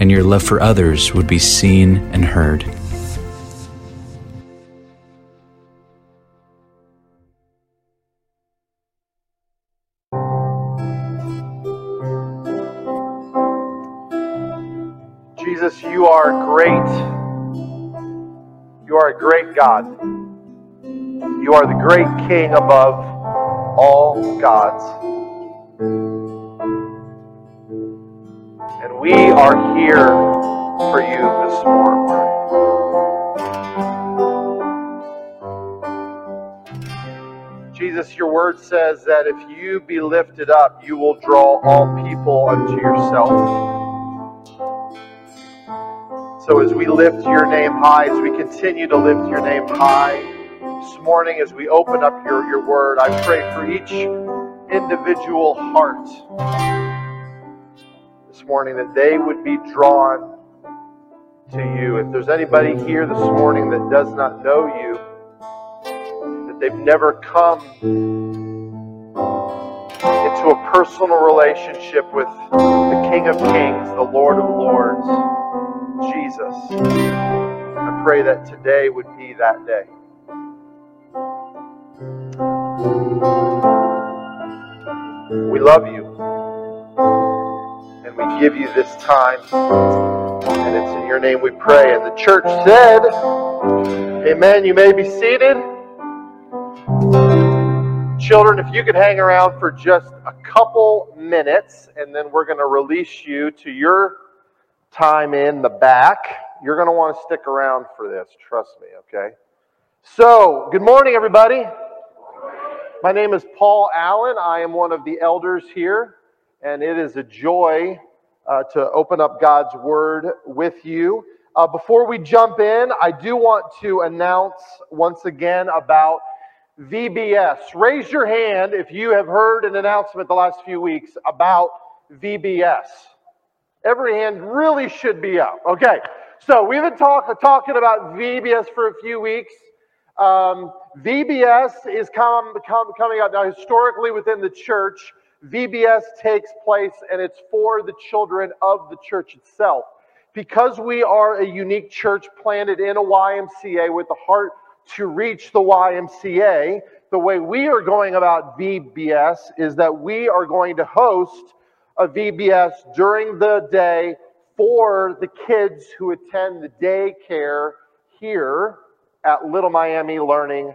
and your love for others would be seen and heard. Jesus, you are great. You are a great God. You are the great King above all gods. And we are here for you this morning. Jesus, your word says that if you be lifted up, you will draw all people unto yourself. So as we lift your name high, as we continue to lift your name high this morning, as we open up your, your word, I pray for each individual heart morning that they would be drawn to you. If there's anybody here this morning that does not know you, that they've never come into a personal relationship with the King of Kings, the Lord of Lords, Jesus. I pray that today would be that day. We love you. We give you this time. And it's in your name we pray. And the church said, Amen. You may be seated. Children, if you could hang around for just a couple minutes, and then we're going to release you to your time in the back. You're going to want to stick around for this, trust me, okay? So, good morning, everybody. My name is Paul Allen. I am one of the elders here, and it is a joy uh, to open up God's Word with you. Uh, before we jump in, I do want to announce once again about VBS. Raise your hand if you have heard an announcement the last few weeks about VBS. Every hand really should be up. Okay, so we've been talk, talking about VBS for a few weeks. Um, VBS is come, come, coming out now historically within the church. VBS takes place and it's for the children of the church itself. Because we are a unique church planted in a YMCA with the heart to reach the YMCA, the way we are going about VBS is that we are going to host a VBS during the day for the kids who attend the daycare here at Little Miami Learning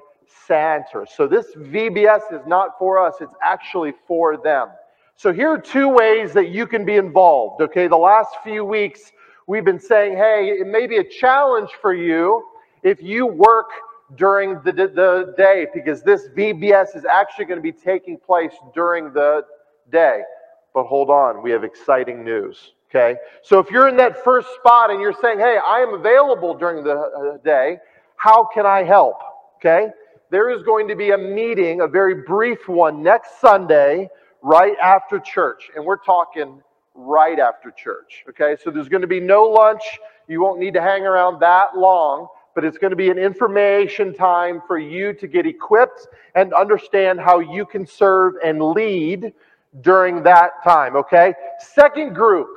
Center. So this VBS is not for us, it's actually for them. So here are two ways that you can be involved. Okay, the last few weeks we've been saying, hey, it may be a challenge for you if you work during the, the day because this VBS is actually going to be taking place during the day. But hold on, we have exciting news. Okay, so if you're in that first spot and you're saying, hey, I am available during the uh, day, how can I help? Okay, there is going to be a meeting, a very brief one, next Sunday, right after church. And we're talking right after church. Okay, so there's going to be no lunch. You won't need to hang around that long but it's going to be an information time for you to get equipped and understand how you can serve and lead during that time, okay? Second group,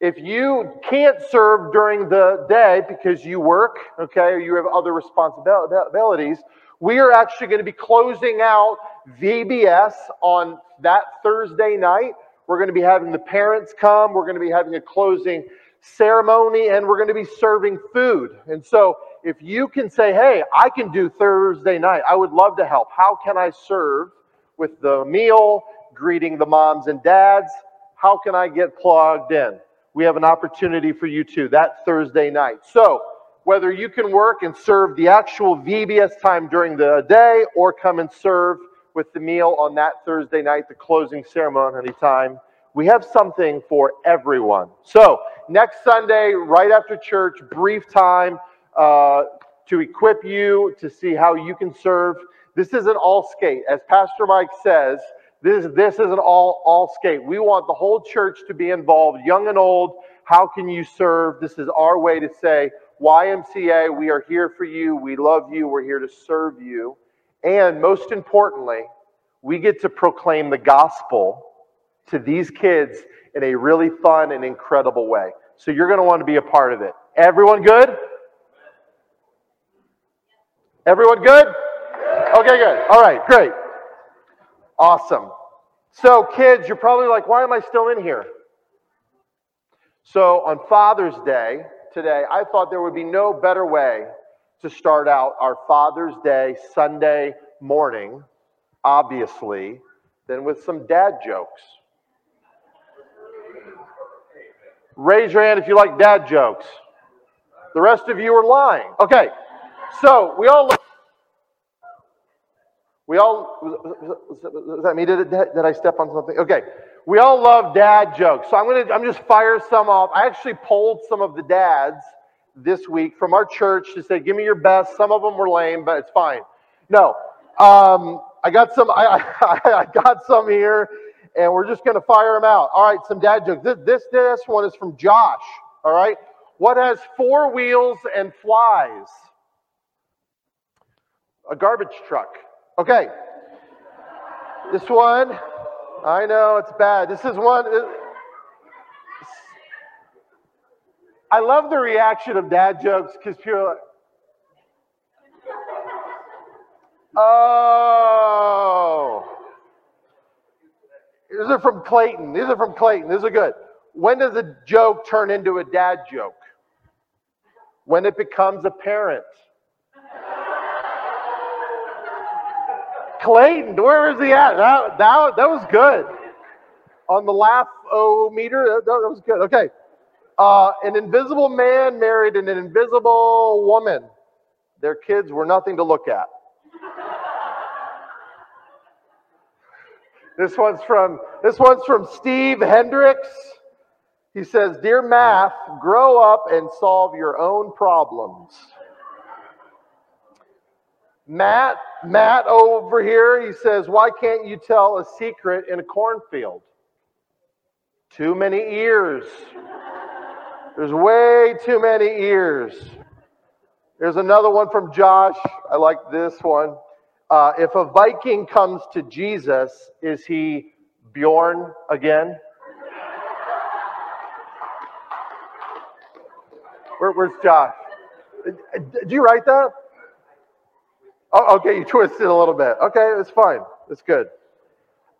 if you can't serve during the day because you work, okay, or you have other responsibilities, we are actually going to be closing out VBS on that Thursday night. We're going to be having the parents come, we're going to be having a closing ceremony and we're going to be serving food. And so if you can say, hey, I can do Thursday night, I would love to help. How can I serve with the meal, greeting the moms and dads? How can I get plugged in? We have an opportunity for you too that Thursday night. So, whether you can work and serve the actual VBS time during the day or come and serve with the meal on that Thursday night, the closing ceremony time, we have something for everyone. So, next Sunday, right after church, brief time uh, to equip you to see how you can serve. This isn't all skate. As Pastor Mike says, this, this isn't all, all skate. We want the whole church to be involved, young and old. How can you serve? This is our way to say, YMCA, we are here for you. We love you. We're here to serve you. And most importantly, we get to proclaim the gospel to these kids in a really fun and incredible way. So you're going to want to be a part of it. Everyone good? Everyone good? Okay, good. All right, great. Awesome. So, kids, you're probably like, why am I still in here? So, on Father's Day today, I thought there would be no better way to start out our Father's Day Sunday morning, obviously, than with some dad jokes. Raise your hand if you like dad jokes. The rest of you are lying. Okay, so we all. We all, was that me? Did, did I step on something? Okay. We all love dad jokes. So I'm going to, I'm just fire some off. I actually polled some of the dads this week from our church to say, give me your best. Some of them were lame, but it's fine. No. Um, I got some, I, I, I got some here and we're just going to fire them out. All right. Some dad jokes. This, this, this one is from Josh. All right. What has four wheels and flies? A garbage truck. Okay. This one, I know it's bad. This is one. Uh, I love the reaction of dad jokes because people like, oh. These are from Clayton. These are from Clayton. These are good. When does a joke turn into a dad joke? When it becomes apparent. Clayton, where is he at? That, that, that was good. On the laugh o meter, that, that was good. Okay. Uh, an invisible man married an invisible woman. Their kids were nothing to look at. this one's from this one's from Steve Hendricks. He says, "Dear math, grow up and solve your own problems." Matt, Matt over here, he says, Why can't you tell a secret in a cornfield? Too many ears. There's way too many ears. There's another one from Josh. I like this one. Uh, if a Viking comes to Jesus, is he Bjorn again? Where, where's Josh? Did you write that? Oh, okay, you twisted a little bit. Okay, it's fine. It's good.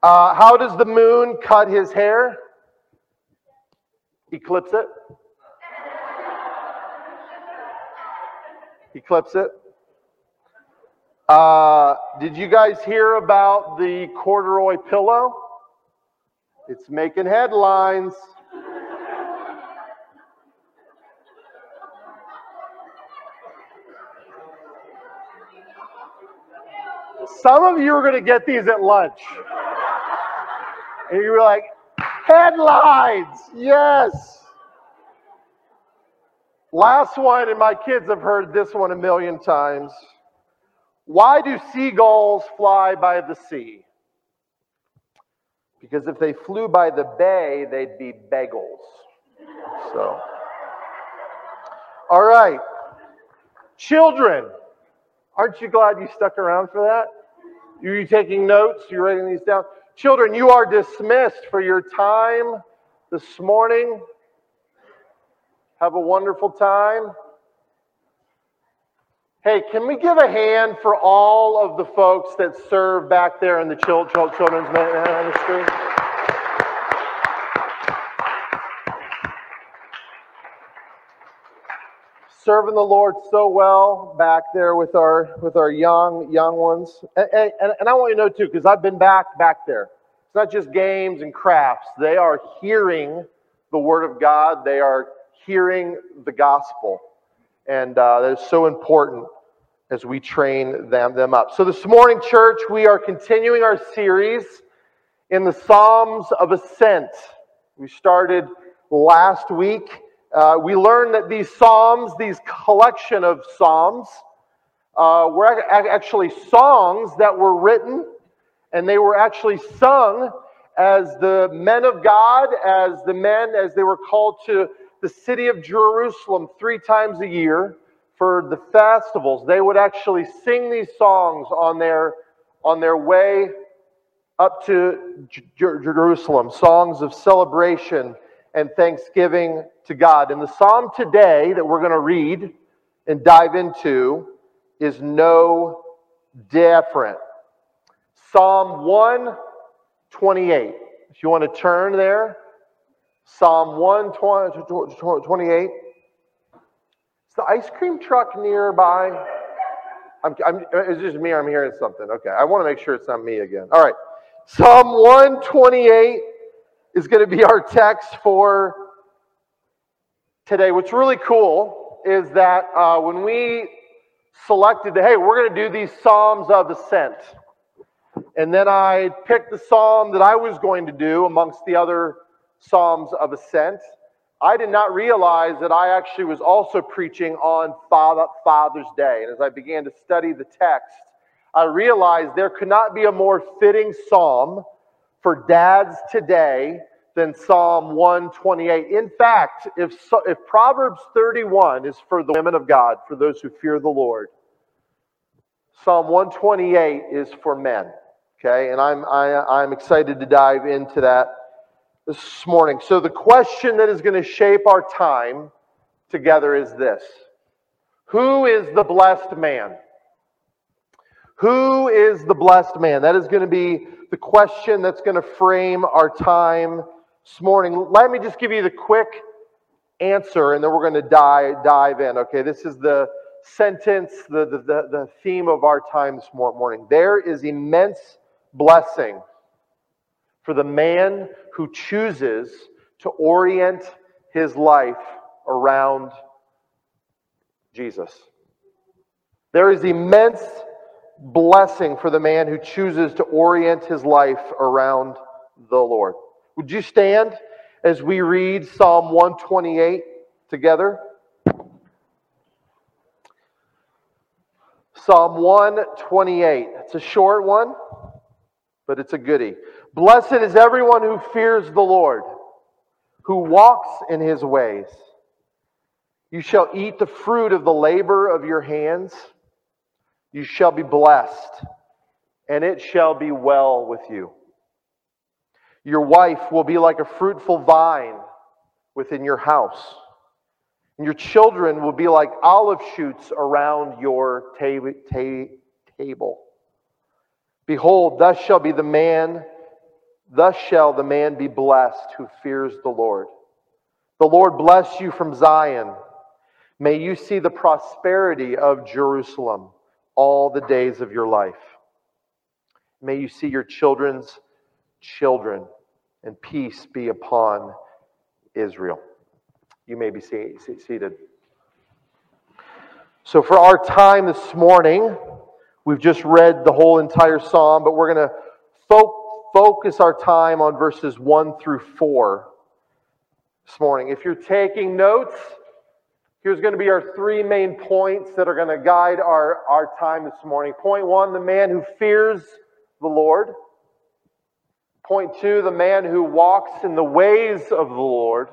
Uh, how does the moon cut his hair? Eclipse it. Eclipse it. Uh, did you guys hear about the corduroy pillow? It's making headlines. Some of you are going to get these at lunch. And you're like, headlines, yes. Last one, and my kids have heard this one a million times. Why do seagulls fly by the sea? Because if they flew by the bay, they'd be bagels. So, all right. Children, aren't you glad you stuck around for that? Are you taking notes? You're writing these down? Children, you are dismissed for your time this morning. Have a wonderful time. Hey, can we give a hand for all of the folks that serve back there in the children's uh, ministry? Serving the Lord so well back there with our with our young young ones. And, and, and I want you to know too, because I've been back back there. It's not just games and crafts. They are hearing the Word of God. They are hearing the gospel, and uh, that is so important as we train them them up. So this morning, church, we are continuing our series in the Psalms of Ascent. We started last week. Uh, we learned that these Psalms, these collection of Psalms, uh, were actually songs that were written and they were actually sung as the men of God, as the men, as they were called to the city of Jerusalem three times a year for the festivals. They would actually sing these songs on their, on their way up to Jerusalem, songs of celebration and thanksgiving to God. And the psalm today that we're going to read and dive into is no different. Psalm 128. If you want to turn there, Psalm 128. Is the ice cream truck nearby? I'm, I'm, it's just me, I'm hearing something. Okay, I want to make sure it's not me again. All right. Psalm 128 is going to be our text for today. What's really cool is that uh, when we selected, the, hey, we're going to do these Psalms of Ascent. And then I picked the psalm that I was going to do amongst the other psalms of ascent. I did not realize that I actually was also preaching on Father, Father's Day. And as I began to study the text, I realized there could not be a more fitting psalm for dads today than Psalm 128. In fact, if, if Proverbs 31 is for the women of God, for those who fear the Lord, Psalm 128 is for men. Okay, and I'm, I, am i am excited to dive into that this morning. So, the question that is going to shape our time together is this Who is the blessed man? Who is the blessed man? That is going to be the question that's going to frame our time this morning. Let me just give you the quick answer and then we're going to dive, dive in. Okay, this is the sentence, the, the, the theme of our time this morning. There is immense blessing for the man who chooses to orient his life around Jesus. There is immense blessing for the man who chooses to orient his life around the Lord. Would you stand as we read Psalm 128 together? Psalm 128. It's a short one but it's a goody. Blessed is everyone who fears the Lord, who walks in his ways. You shall eat the fruit of the labor of your hands. You shall be blessed, and it shall be well with you. Your wife will be like a fruitful vine within your house, and your children will be like olive shoots around your ta- ta- table. Behold, thus shall be the man, thus shall the man be blessed who fears the Lord. The Lord bless you from Zion. May you see the prosperity of Jerusalem all the days of your life. May you see your children's children, and peace be upon Israel. You may be seated. So, for our time this morning, We've just read the whole entire psalm, but we're going to fo- focus our time on verses 1 through 4 this morning. If you're taking notes, here's going to be our three main points that are going to guide our, our time this morning. Point one, the man who fears the Lord. Point two, the man who walks in the ways of the Lord.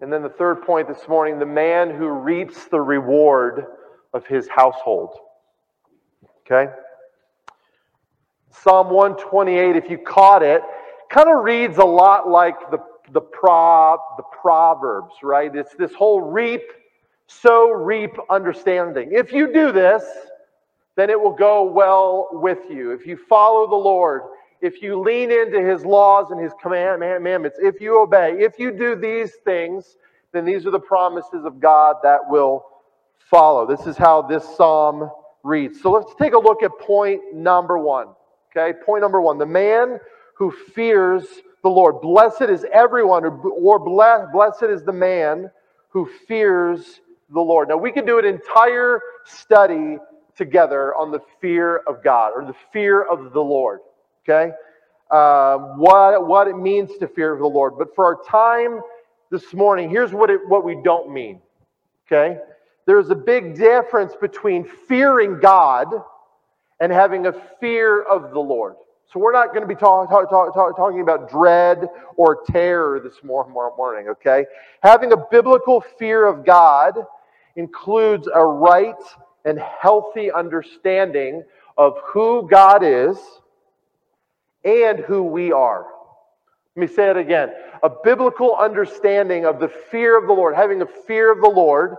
And then the third point this morning, the man who reaps the reward of his household. Okay? Psalm 128, if you caught it, kind of reads a lot like the, the, pro, the Proverbs, right? It's this whole reap, sow, reap understanding. If you do this, then it will go well with you. If you follow the Lord, if you lean into his laws and his commandments, if you obey, if you do these things, then these are the promises of God that will follow. This is how this psalm reads. So let's take a look at point number one. Okay, point number one the man who fears the Lord. Blessed is everyone, or blessed is the man who fears the Lord. Now, we could do an entire study together on the fear of God or the fear of the Lord. Okay? uh, what, what it means to fear the Lord. But for our time this morning, here's what, it, what we don't mean. Okay? There's a big difference between fearing God and having a fear of the Lord. So we're not going to be talk, talk, talk, talking about dread or terror this morning, okay? Having a biblical fear of God includes a right and healthy understanding of who God is and who we are. Let me say it again. A biblical understanding of the fear of the Lord, having a fear of the Lord,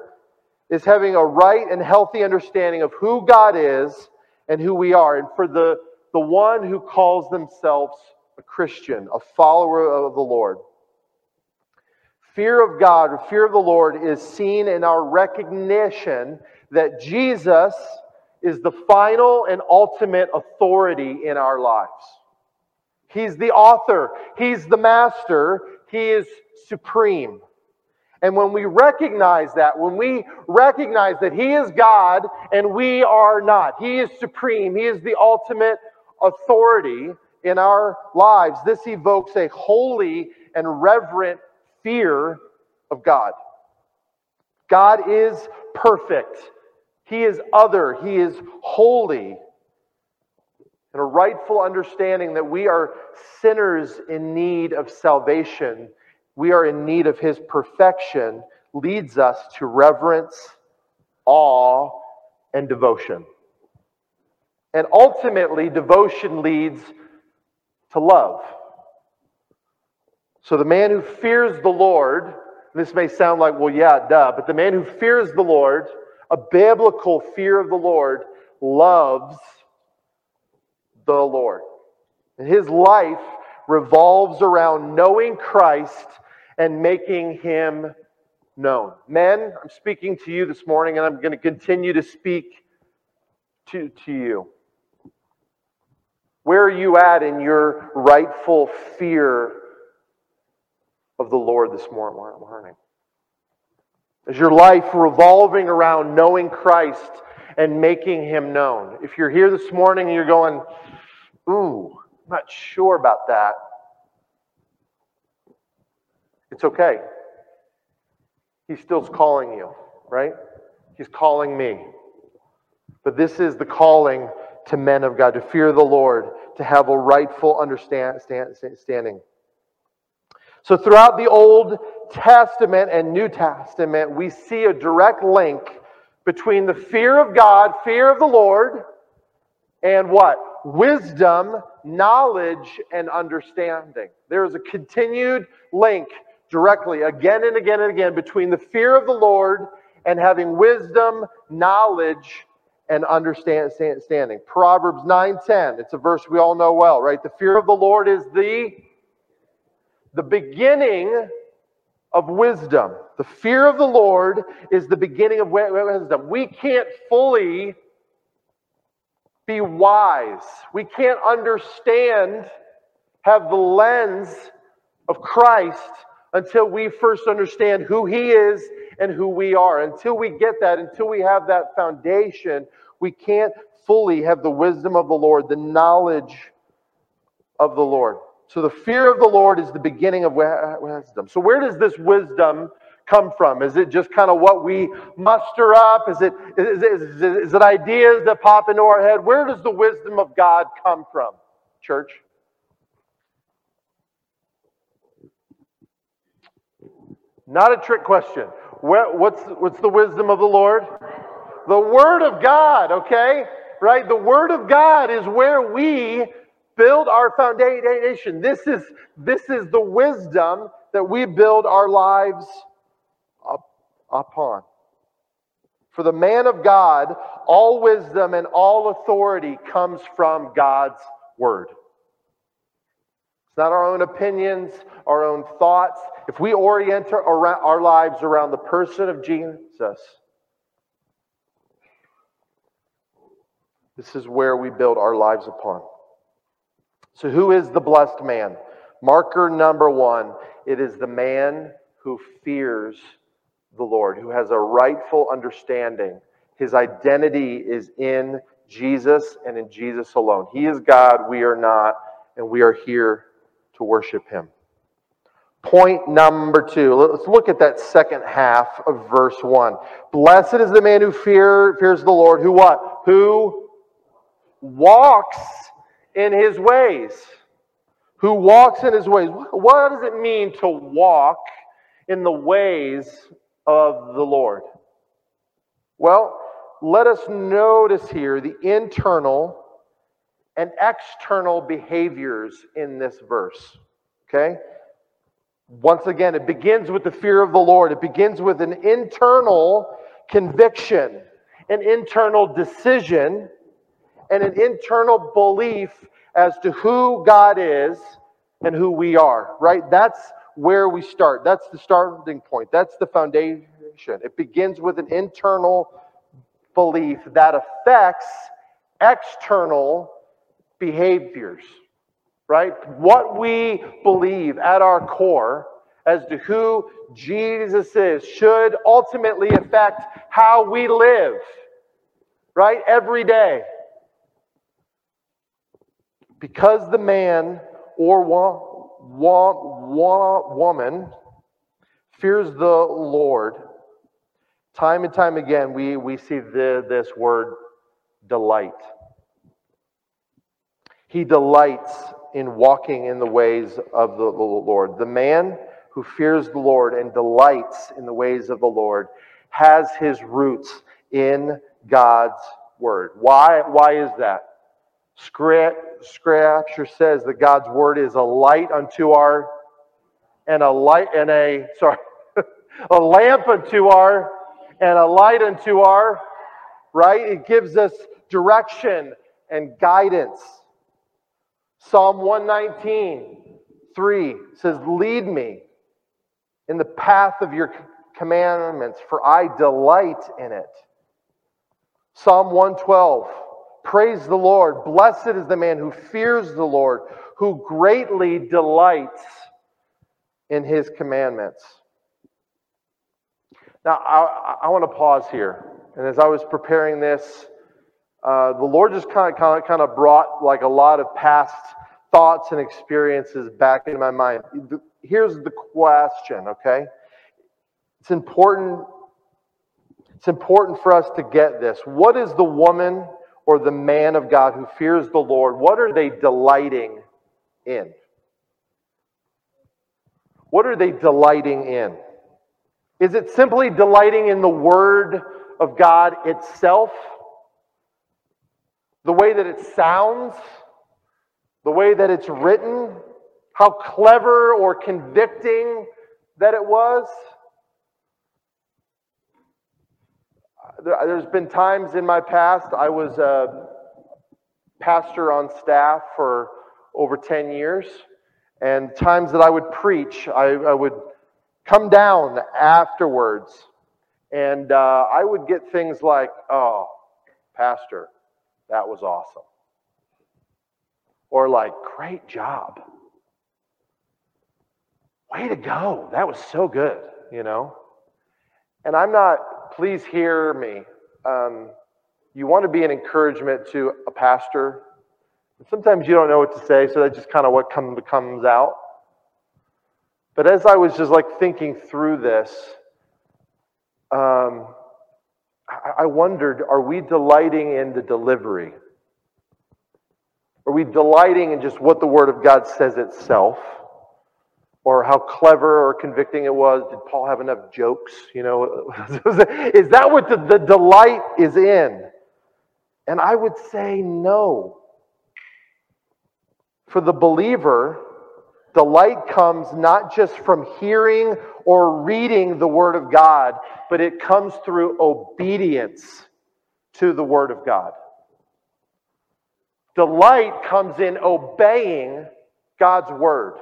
is having a right and healthy understanding of who God is and who we are. And for the the one who calls themselves a Christian, a follower of the Lord. Fear of God, or fear of the Lord, is seen in our recognition that Jesus is the final and ultimate authority in our lives. He's the author, He's the master, He is supreme. And when we recognize that, when we recognize that He is God and we are not, He is supreme, He is the ultimate authority in our lives, this evokes a holy and reverent fear of God. God is perfect. He is other. He is holy. And a rightful understanding that we are sinners in need of salvation, we are in need of His perfection, leads us to reverence, awe, and devotion. And ultimately, devotion leads to love. So the man who fears the Lord, this may sound like, well, yeah, duh, but the man who fears the Lord, a biblical fear of the Lord, loves the Lord. And his life revolves around knowing Christ and making him known. Men, I'm speaking to you this morning, and I'm going to continue to speak to, to you. Where are you at in your rightful fear of the Lord this morning? Is your life revolving around knowing Christ and making him known? If you're here this morning and you're going, ooh, I'm not sure about that, it's okay. He still's calling you, right? He's calling me. But this is the calling to men of God, to fear the Lord, to have a rightful understanding. So, throughout the Old Testament and New Testament, we see a direct link between the fear of God, fear of the Lord, and what? Wisdom, knowledge, and understanding. There is a continued link directly, again and again and again, between the fear of the Lord and having wisdom, knowledge, and understanding. Standing Proverbs 9:10, it's a verse we all know well, right? The fear of the Lord is the the beginning of wisdom. The fear of the Lord is the beginning of wisdom. We can't fully be wise. We can't understand, have the lens of Christ until we first understand who He is and who we are. Until we get that, until we have that foundation, we can't fully have the wisdom of the Lord, the knowledge of the Lord. So the fear of the Lord is the beginning of wisdom. So where does this wisdom come from? Is it just kind of what we muster up? Is it, is, it ideas that pop into our head? Where does the wisdom of God come from, church? Not a trick question. what's, what's the wisdom of the Lord? The Word of God, okay? Right? The Word of God is where we build our foundation. This is, this is the wisdom that we build our lives up, upon. For the man of God, all wisdom and all authority comes from God's Word. It's not our own opinions, our own thoughts. If we orient our, lives around the person of Jesus, this is where we build our lives upon. So, who is the blessed man? Marker number one it is the man who fears the Lord, who has a rightful understanding. His identity is in Jesus and in Jesus alone. He is God, we are not, and we are here to worship Him. Point number two. Let's look at that second half of verse one. Blessed is the man who fear, fears the Lord, who what? Who walks in his ways. Who walks in his ways. What does it mean to walk in the ways of the Lord? Well, let us notice here the internal and external behaviors in this verse. Okay? Once again, it begins with the fear of the Lord. It begins with an internal conviction, an internal decision, and an internal belief as to who God is and who we are, right? That's where we start. That's the starting point. That's the foundation. It begins with an internal belief that affects external behaviors right? What we believe at our core as to who Jesus is should ultimately affect how we live, right? Every day. Because the man or wo- wo- wo- woman fears the Lord, time and time again, we, we see the, this word delight. He delights in walking in the ways of the Lord. The man who fears the Lord and delights in the ways of the Lord has his roots in God's word. Why, why is that? Scripture says that God's word is a light unto our and a light and a sorry a lamp unto our and a light unto our right it gives us direction and guidance Psalm 119, 3 says, Lead me in the path of your commandments, for I delight in it. Psalm 112, Praise the Lord. Blessed is the man who fears the Lord, who greatly delights in his commandments. Now, I, I want to pause here. And as I was preparing this, uh, the Lord just kind of, kind of kind of brought like a lot of past thoughts and experiences back into my mind. Here's the question, okay? It's important. It's important for us to get this. What is the woman or the man of God who fears the Lord? What are they delighting in? What are they delighting in? Is it simply delighting in the Word of God itself? The way that it sounds, the way that it's written, how clever or convicting that it was. There's been times in my past, I was a pastor on staff for over 10 years, and times that I would preach, I, I would come down afterwards, and uh, I would get things like, oh, Pastor, that was awesome. Or like, great job. Way to go. That was so good, you know? And I'm not, please hear me. Um, you want to be an encouragement to a pastor. Sometimes you don't know what to say, so that's just kind of what come, comes out. But as I was just like thinking through this, um, I wondered are we delighting in the delivery? Are we delighting in just what the Word of God says itself? Or how clever or convicting it was? Did Paul have enough jokes? You know, is that what the, the delight is in? And I would say no. For the believer, Delight comes not just from hearing or reading the Word of God, but it comes through obedience to the Word of God. Delight comes in obeying God's Word.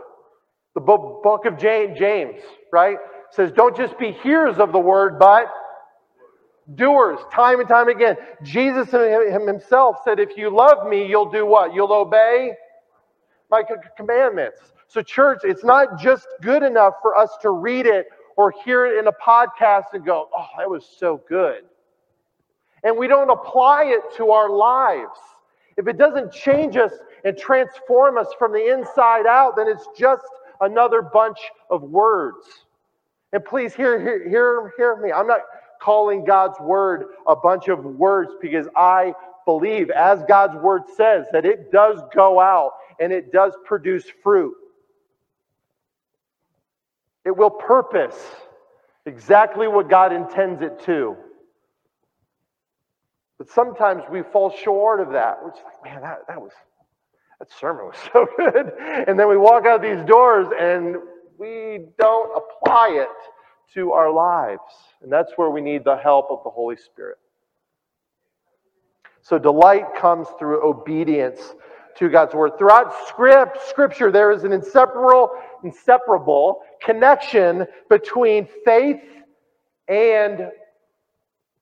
The book of James, right, says, Don't just be hearers of the Word, but doers, time and time again. Jesus himself said, If you love me, you'll do what? You'll obey my commandments. So, church, it's not just good enough for us to read it or hear it in a podcast and go, oh, that was so good. And we don't apply it to our lives. If it doesn't change us and transform us from the inside out, then it's just another bunch of words. And please hear, hear, hear, hear me. I'm not calling God's word a bunch of words because I believe, as God's word says, that it does go out and it does produce fruit. It will purpose exactly what God intends it to. But sometimes we fall short of that. We're just like, man, that, that was that sermon was so good. And then we walk out these doors and we don't apply it to our lives. And that's where we need the help of the Holy Spirit. So delight comes through obedience to God's word. Throughout script, scripture, there is an inseparable, inseparable connection between faith and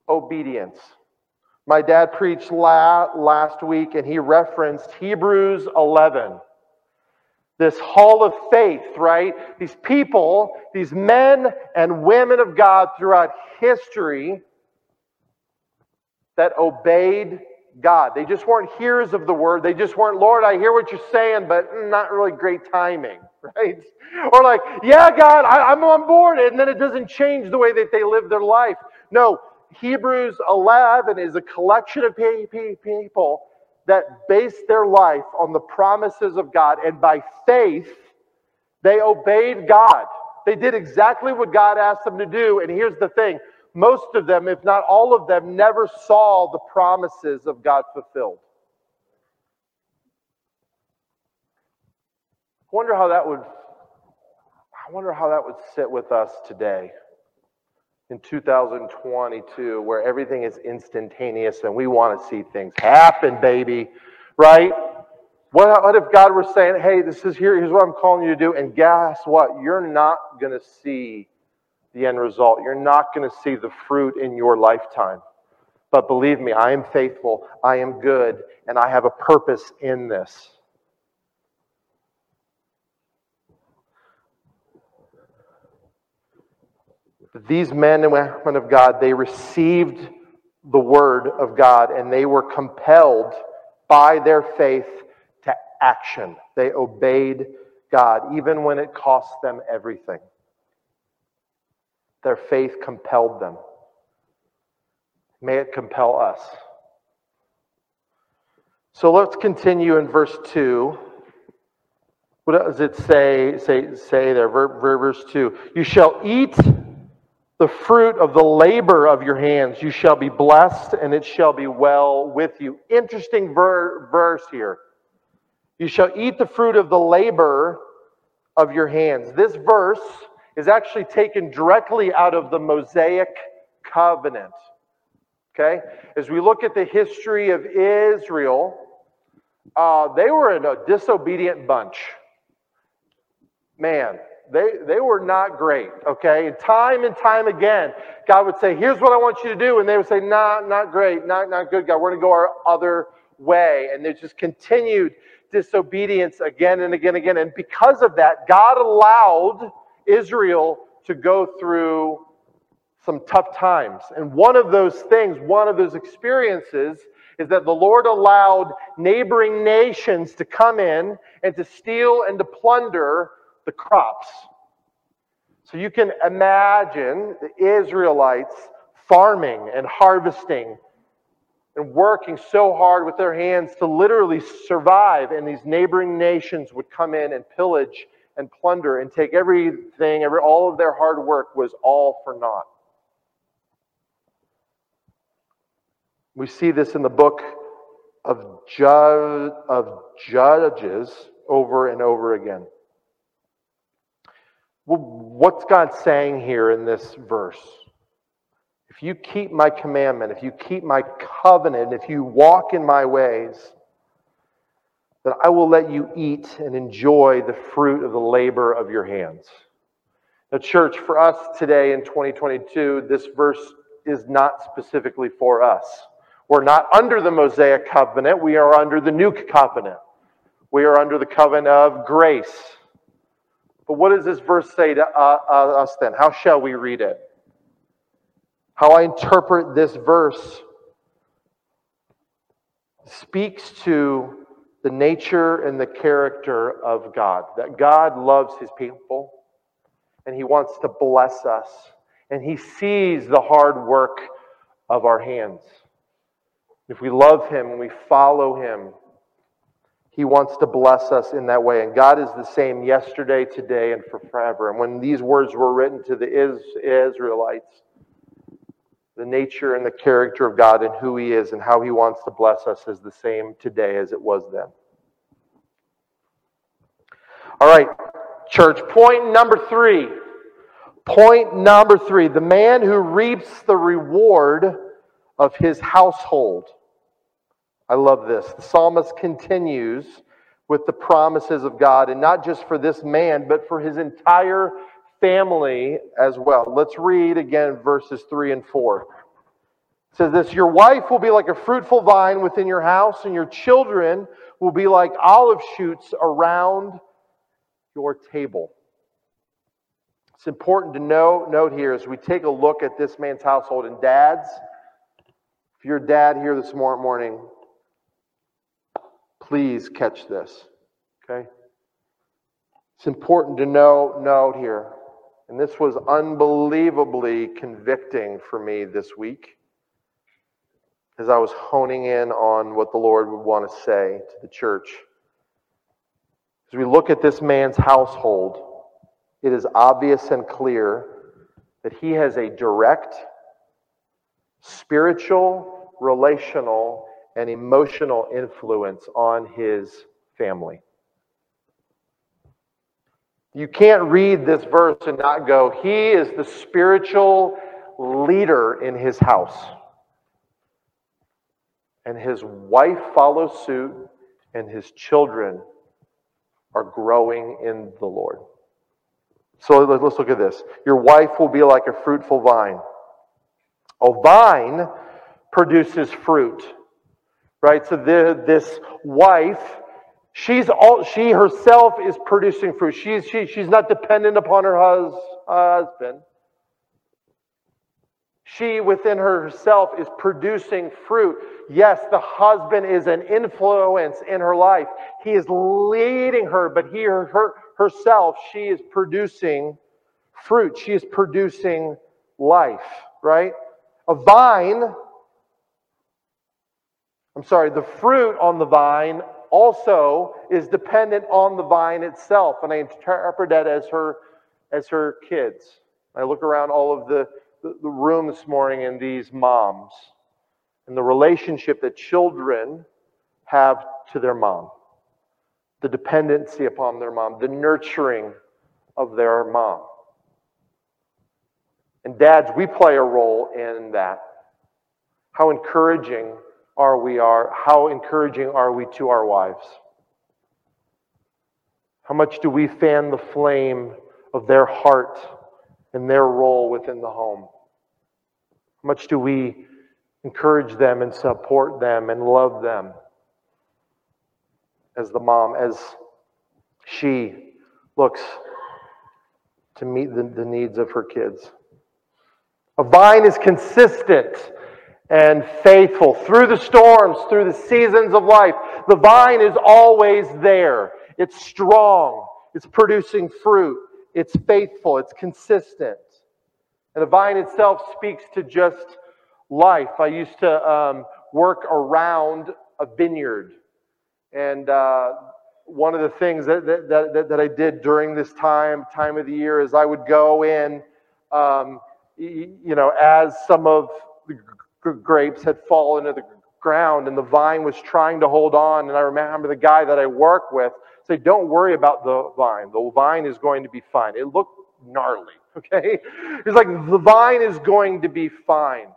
obedience. My dad preached la- last week and he referenced Hebrews 11 this hall of faith, right? These people, these men and women of God throughout history that obeyed God. They just weren't hearers of the word. They just weren't, Lord, I hear what you're saying, but mm, not really great timing, right? Or like, yeah, God, I, am on board. And then it doesn't change the way that they live their life. No, Hebrews 11 is a collection of people that based their life on the promises of God, and by faith, they obeyed God. They did exactly what God asked them to do. And here's the thing most of them, if not all of them, never saw the promises of God fulfilled. I wonder how that would I wonder how that would sit with us today in 2022 where everything is instantaneous and we want to see things happen, baby, right? What, what if God were saying, hey, this is here, here's what I'm calling you to do, and guess what? You're not going to see the end result. You're not going to see the fruit in your lifetime. But believe me, I am faithful, I am good, and I have a purpose in this. These men and women of God, they received the word of God and they were compelled by their faith to action. They obeyed God, even when it cost them everything. Their faith compelled them. May it compel us. So let's continue in verse 2. What does it say, say, say there? Verse 2. You shall eat the fruit of the labor of your hands. You shall be blessed, and it shall be well with you. Interesting ver- verse here. You shall eat the fruit of the labor of your hands. This verse is actually taken directly out of the Mosaic covenant. Okay? As we look at the history of Israel, uh, they were in a disobedient bunch. Man, they, they were not great, okay? And time and time again, God would say, Here's what I want you to do. And they would say, Nah, not great, not, not good, God. We're going to go our other way. And there's just continued disobedience again and again and again. And because of that, God allowed Israel to go through some tough times. And one of those things, one of those experiences, is that the Lord allowed neighboring nations to come in and to steal and to plunder the crops. So you can imagine the Israelites farming and harvesting and working so hard with their hands to literally survive, and these neighboring nations would come in and pillage and plunder and take everything, every, all of their hard work was all for naught. We see this in the book of, Ju- of Judges over and over again. Well, what's God saying here in this verse? If you keep my commandment, if you keep my covenant, if you walk in my ways, then I will let you eat and enjoy the fruit of the labor of your hands. Now, church, for us today in 2022, this verse is not specifically for us. We're not under the Mosaic covenant, we are under the new covenant. We are under the covenant of grace. But what does this verse say to uh, uh, us then? How shall we read it? How I interpret this verse speaks to the nature and the character of God. That God loves his people and he wants to bless us. And he sees the hard work of our hands. If we love him and we follow him, he wants to bless us in that way. And God is the same yesterday, today, and for forever. And when these words were written to the Israelites, the nature and the character of God and who He is and how He wants to bless us is the same today as it was then. All right, church, point number three. Point number three the man who reaps the reward of his household. I love this. The psalmist continues with the promises of God, and not just for this man, but for his entire family as well. Let's read again verses 3 and 4. It says this Your wife will be like a fruitful vine within your house, and your children will be like olive shoots around your table. It's important to know, note here as we take a look at this man's household. And dads, if you're dad here this morning, please catch this. Okay? It's important to know, note here and this was unbelievably convicting for me this week as I was honing in on what the Lord would want to say to the church. As we look at this man's household, it is obvious and clear that he has a direct spiritual, relational, and emotional influence on his family. You can't read this verse and not go, He is the spiritual leader in his house. And his wife follows suit, and his children are growing in the Lord. So let's look at this. Your wife will be like a fruitful vine. A vine produces fruit, right? So the, this wife She's all, she herself is producing fruit. She's, she, she's not dependent upon her hus, husband. She within herself is producing fruit. Yes, the husband is an influence in her life. He is leading her, but he her, herself, she is producing fruit. She is producing life, right? A vine, I'm sorry, the fruit on the vine also is dependent on the vine itself. And I interpret that as her, as her kids. I look around all of the, the, the room this morning and these moms and the relationship that children have to their mom, the dependency upon their mom, the nurturing of their mom. And dads, we play a role in that. How encouraging are we are how encouraging are we to our wives? How much do we fan the flame of their heart and their role within the home? How much do we encourage them and support them and love them as the mom, as she looks to meet the, the needs of her kids? A vine is consistent and faithful through the storms, through the seasons of life. The vine is always there. It's strong. It's producing fruit. It's faithful. It's consistent. And the vine itself speaks to just life. I used to um, work around a vineyard. And uh, one of the things that, that, that, that, I did during this time, time of the year, is I would go in, um, you know, as some of the grapes had fallen to the ground and the vine was trying to hold on. And I remember the guy that I work with say, Don't worry about the vine. The vine is going to be fine. It looked gnarly, okay? He's like, The vine is going to be fine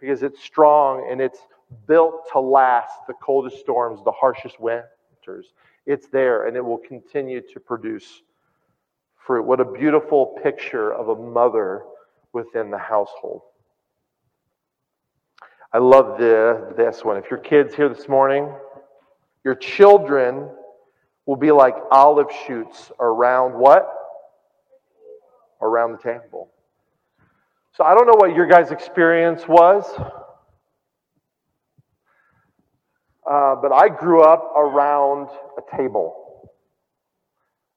because it's strong and it's built to last the coldest storms, the harshest winters. It's there and it will continue to produce fruit. What a beautiful picture of a mother within the household. I love the, this one. If your kids here this morning, your children will be like olive shoots around what? Around the table. So I don't know what your guys' experience was. Uh, but I grew up around a table.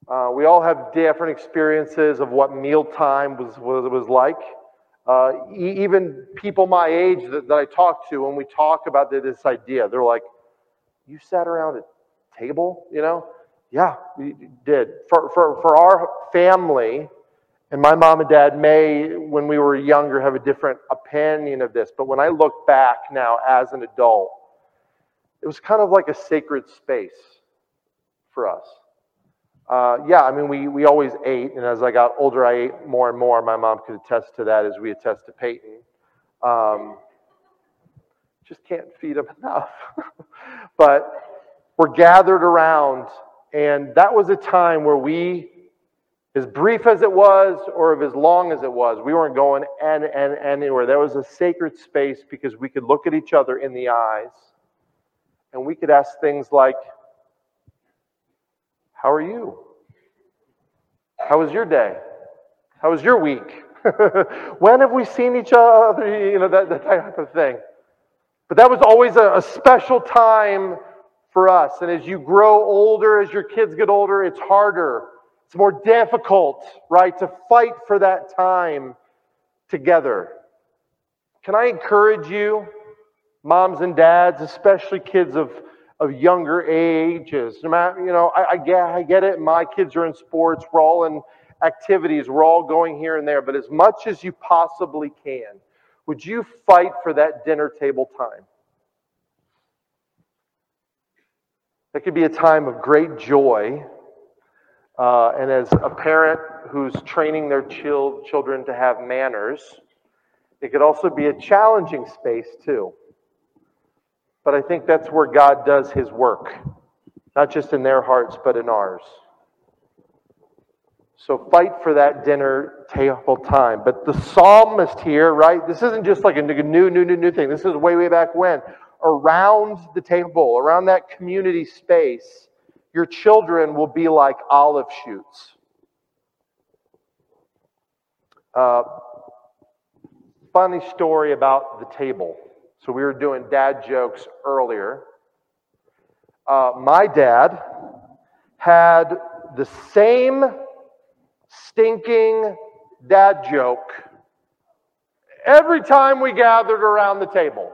Uh, we all have different experiences of what mealtime was, was, was like. Uh, even people my age that, that I talk to, when we talk about this idea, they're like, You sat around a table, you know? Yeah, we did. For, for, for our family, and my mom and dad may, when we were younger, have a different opinion of this, but when I look back now as an adult, it was kind of like a sacred space for us. Uh, yeah, I mean, we, we always ate, and as I got older, I ate more and more. My mom could attest to that as we attest to Peyton. Um, just can't feed him enough. but we're gathered around, and that was a time where we, as brief as it was, or as long as it was, we weren't going and, and, anywhere. There was a sacred space because we could look at each other in the eyes, and we could ask things like, how are you? How was your day? How was your week? when have we seen each other? You know, that, that type of thing. But that was always a, a special time for us. And as you grow older, as your kids get older, it's harder. It's more difficult, right, to fight for that time together. Can I encourage you, moms and dads, especially kids of of younger ages. No matter, you know, I, I, get, I get it. My kids are in sports. We're all in activities. We're all going here and there. But as much as you possibly can, would you fight for that dinner table time? That could be a time of great joy. Uh, and as a parent who's training their chil- children to have manners, it could also be a challenging space, too. But I think that's where God does his work, not just in their hearts, but in ours. So fight for that dinner table time. But the psalmist here, right? This isn't just like a new, new, new, new thing. This is way, way back when. Around the table, around that community space, your children will be like olive shoots. Uh, funny story about the table. So we were doing dad jokes earlier. Uh, my dad had the same stinking dad joke every time we gathered around the table.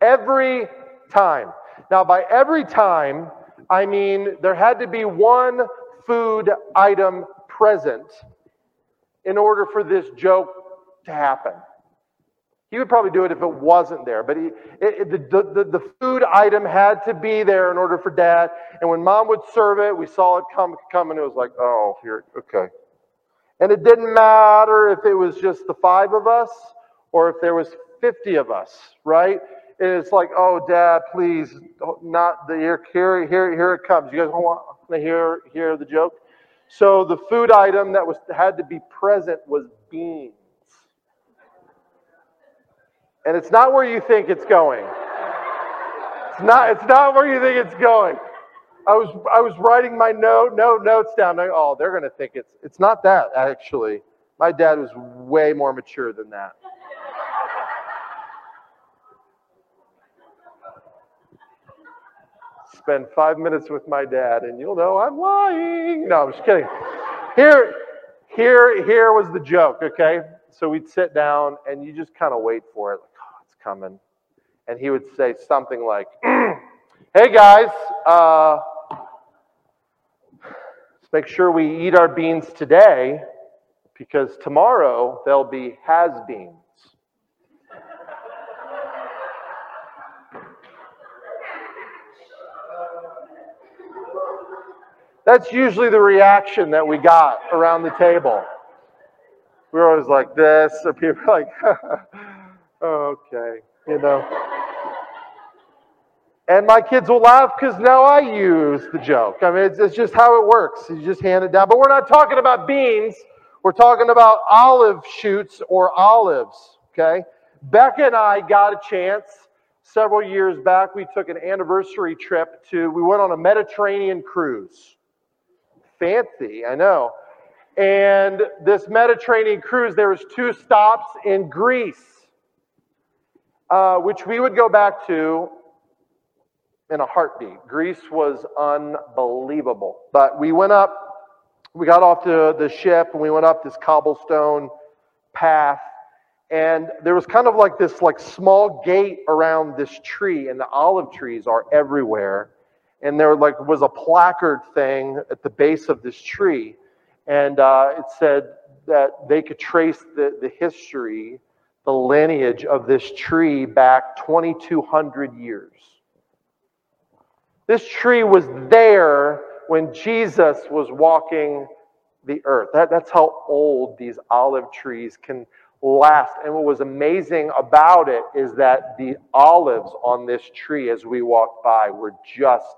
Every time. Now, by every time, I mean there had to be one food item present in order for this joke to happen. He would probably do it if it wasn't there, but he, it, it, the, the, the food item had to be there in order for dad. And when mom would serve it, we saw it come, come and it was like, oh, here, okay. And it didn't matter if it was just the five of us or if there was 50 of us, right? And it's like, oh, dad, please, not the here, here, here, here it comes. You guys want to hear, hear the joke? So the food item that was had to be present was beans. And it's not where you think it's going. It's not, it's not where you think it's going. I was, I was writing my note, no notes down. oh, they're going to think it's, it's not that, actually. My dad was way more mature than that. Spend five minutes with my dad, and you'll know I'm lying. No, I'm just kidding. Here, here, here was the joke, okay? So we'd sit down, and you just kind of wait for it coming. And he would say something like, Hey guys, uh, let's make sure we eat our beans today because tomorrow they'll be has beans. That's usually the reaction that we got around the table. We were always like this, or people like, Okay, you know. And my kids will laugh because now I use the joke. I mean, it's, it's just how it works. You just hand it down. But we're not talking about beans. We're talking about olive shoots or olives, okay? Becca and I got a chance several years back. We took an anniversary trip to, we went on a Mediterranean cruise. Fancy, I know. And this Mediterranean cruise, there was two stops in Greece uh, which we would go back to in a heartbeat. Greece was unbelievable. But we went up, we got off the ship, and we went up this cobblestone path. And there was kind of like this like small gate around this tree, and the olive trees are everywhere. And there like was a placard thing at the base of this tree, and uh, it said that they could trace the, the history, the lineage of this tree back 2,200 years. This tree was there when Jesus was walking the earth. That, that's how old these olive trees can last. And what was amazing about it is that the olives on this tree as we walked by were just,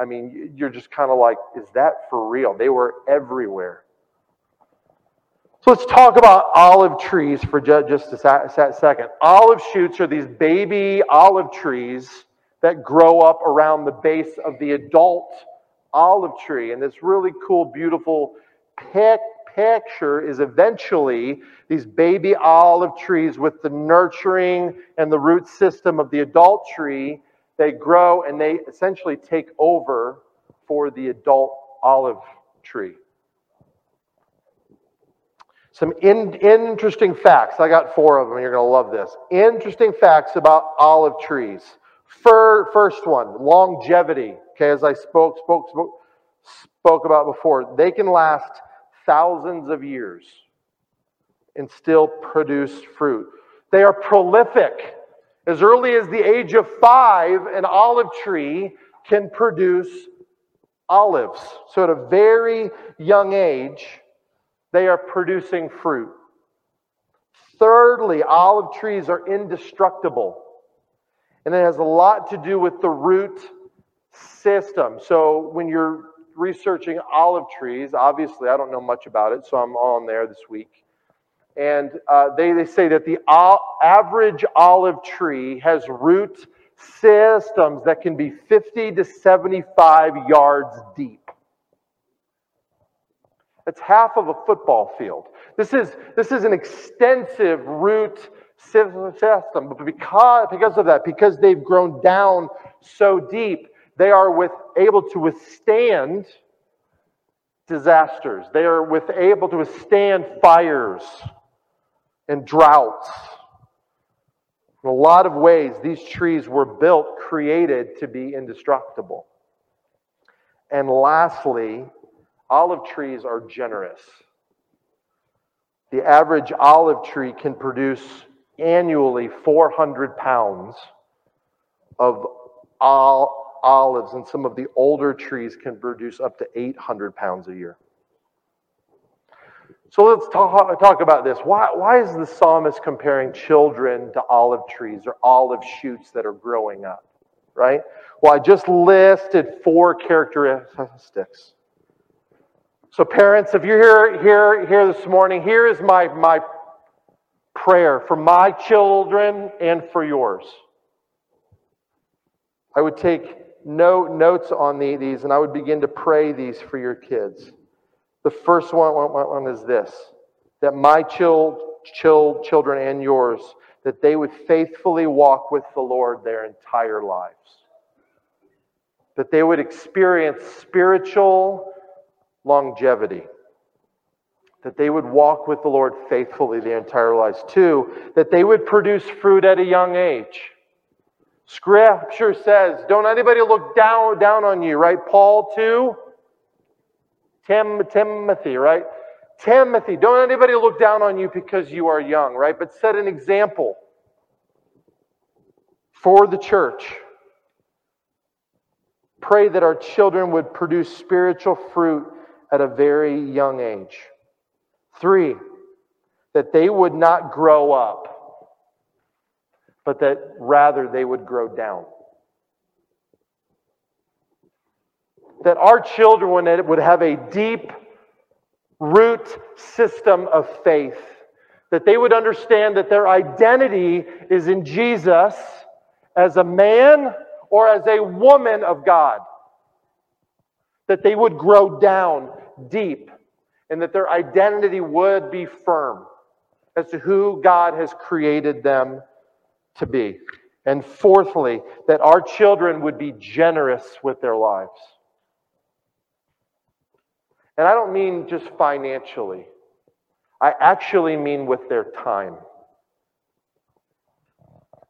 I mean, you're just kind of like, is that for real? They were everywhere. So let's talk about olive trees for just a second. Olive shoots are these baby olive trees that grow up around the base of the adult olive tree. And this really cool, beautiful pic- picture is eventually these baby olive trees with the nurturing and the root system of the adult tree. They grow and they essentially take over for the adult olive tree. Some in, interesting facts. I got four of them. You're going to love this. Interesting facts about olive trees. First one, longevity. Okay, as I spoke, spoke, spoke, spoke about before, they can last thousands of years and still produce fruit. They are prolific. As early as the age of five, an olive tree can produce olives. So, at a very young age, they are producing fruit. Thirdly, olive trees are indestructible. And it has a lot to do with the root system. So when you're researching olive trees, obviously I don't know much about it, so I'm on there this week. And uh, they, they say that the average olive tree has root systems that can be 50 to 75 yards deep. That's half of a football field. This is, this is an extensive root system. But because, because of that, because they've grown down so deep, they are with, able to withstand disasters. They are with, able to withstand fires and droughts. In a lot of ways, these trees were built, created to be indestructible. And lastly, olive trees are generous. The average olive tree can produce annually 400 pounds of olives, and some of the older trees can produce up to 800 pounds a year. So let's talk, talk about this. Why, why is the psalmist comparing children to olive trees or olive shoots that are growing up? Right? Well, I just listed four characteristics. So, parents, if you're here, here, here this morning, here is my, my prayer for my children and for yours. I would take no notes on these and I would begin to pray these for your kids. The first one, one is this that my child, child, children and yours, that they would faithfully walk with the Lord their entire lives. That they would experience spiritual longevity that they would walk with the Lord faithfully their entire lives. Two, that they would produce fruit at a young age. Scripture says, don't anybody look down, down on you, right? Paul too. Tim, Timothy, right? Timothy, don't anybody look down on you because you are young, right? But set an example for the church. Pray that our children would produce spiritual fruit at a very young age. Three, that they would not grow up, but that rather they would grow down. That our children would have a deep root system of faith. That they would understand that their identity is in Jesus as a man or as a woman of God. That they would grow down deep and that their identity would be firm as to who God has created them to be. And fourthly, that our children would be generous with their lives. And I don't mean just financially, I actually mean with their time.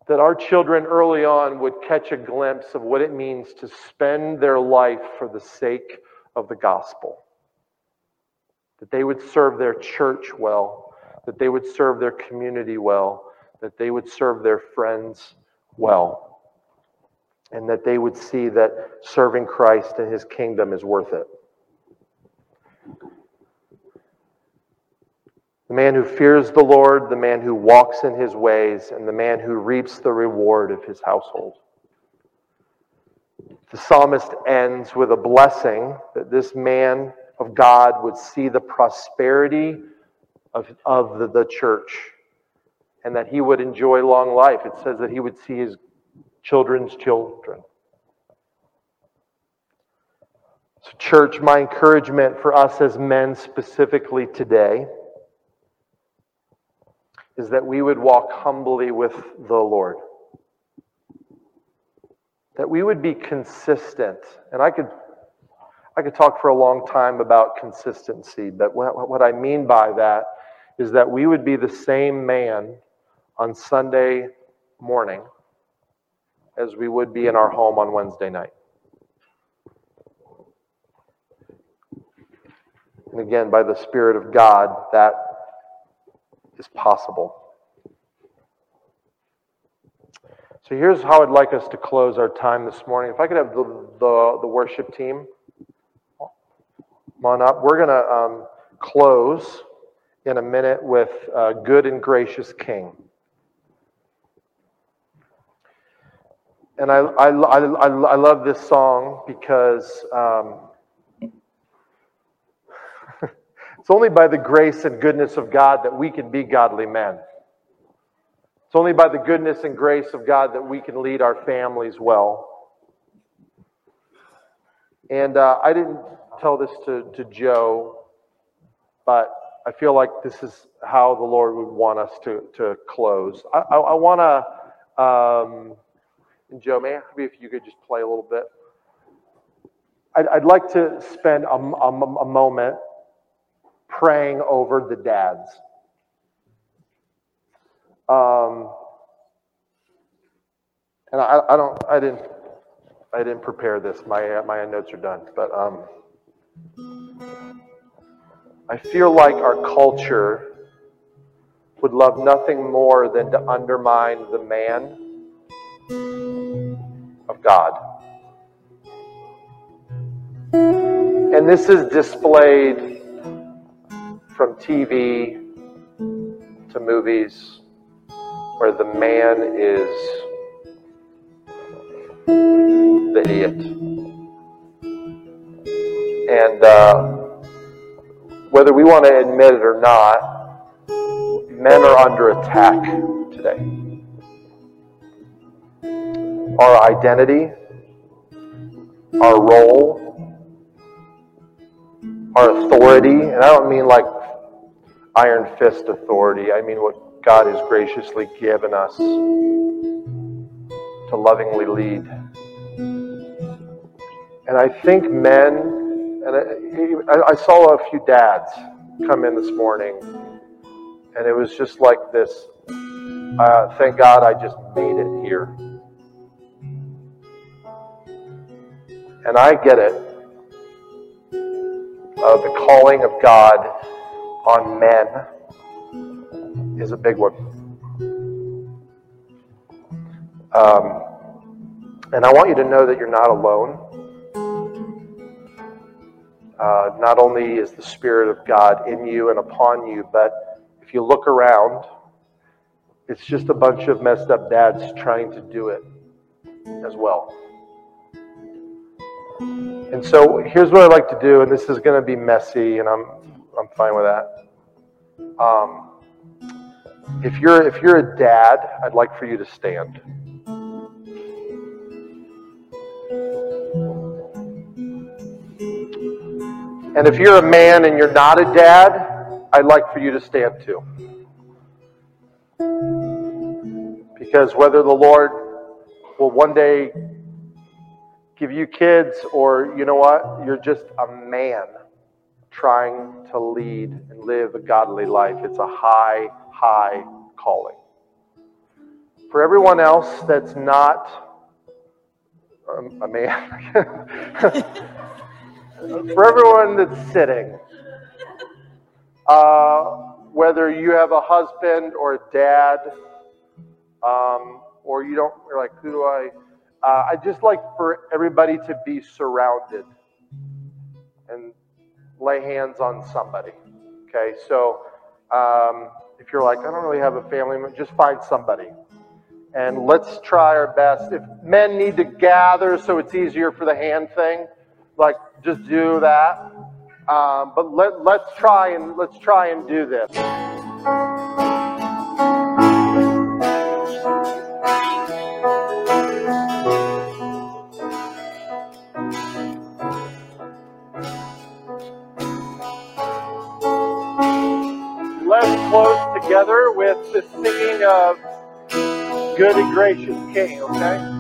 That our children early on would catch a glimpse of what it means to spend their life for the sake of the gospel. That they would serve their church well, that they would serve their community well, that they would serve their friends well, and that they would see that serving Christ and his kingdom is worth it. The man who fears the Lord, the man who walks in his ways, and the man who reaps the reward of his household. The psalmist ends with a blessing that this man of God would see the prosperity of, of the, the church and that he would enjoy long life. It says that he would see his children's children. So, church, my encouragement for us as men specifically today is that we would walk humbly with the Lord. That we would be consistent. And I could I could talk for a long time about consistency, but what, what I mean by that is that we would be the same man on Sunday morning as we would be in our home on Wednesday night. And again, by the Spirit of God, that is possible. So here's how I'd like us to close our time this morning. If I could have the, the, the worship team come on up. We're going to um, close in a minute with uh, Good and Gracious King. And I, I, I, I love this song because um, it's only by the grace and goodness of God that we can be godly men. It's only by the goodness and grace of God that we can lead our families well. And uh, I didn't tell this to, to Joe, but I feel like this is how the Lord would want us to, to close. I, I, I want to. Um, Joe, may maybe if you could just play a little bit. I'd, I'd like to spend a, a, a moment praying over the dads. Um, and I, I don't, I didn't, I didn't prepare this. My my notes are done, but um, I feel like our culture would love nothing more than to undermine the man of God. And this is displayed from TV to movies where the man is the idiot. And uh, whether we want to admit it or not, men are under attack today our identity, our role, our authority. And I don't mean like iron fist authority, I mean what God has graciously given us to lovingly lead. And I think men, and I, I saw a few dads come in this morning, and it was just like this. Uh, thank God I just made it here. And I get it. Uh, the calling of God on men is a big one. Um, and I want you to know that you're not alone. Uh, not only is the Spirit of God in you and upon you, but if you look around, it's just a bunch of messed up dads trying to do it as well. And so here's what I'd like to do, and this is going to be messy, and I'm I'm fine with that. Um, if you're if you're a dad, I'd like for you to stand. And if you're a man and you're not a dad, I'd like for you to stand too. Because whether the Lord will one day give you kids, or you know what? You're just a man trying to lead and live a godly life. It's a high, high calling. For everyone else that's not um, a man, for everyone that's sitting, uh, whether you have a husband or a dad, um, or you don't, you're like, who do I? Uh, I just like for everybody to be surrounded lay hands on somebody. Okay, so um, if you're like, I don't really have a family, just find somebody. And let's try our best. If men need to gather so it's easier for the hand thing, like just do that. Um, but let, let's try and let's try and do this. Together with the singing of Good and Gracious King, okay?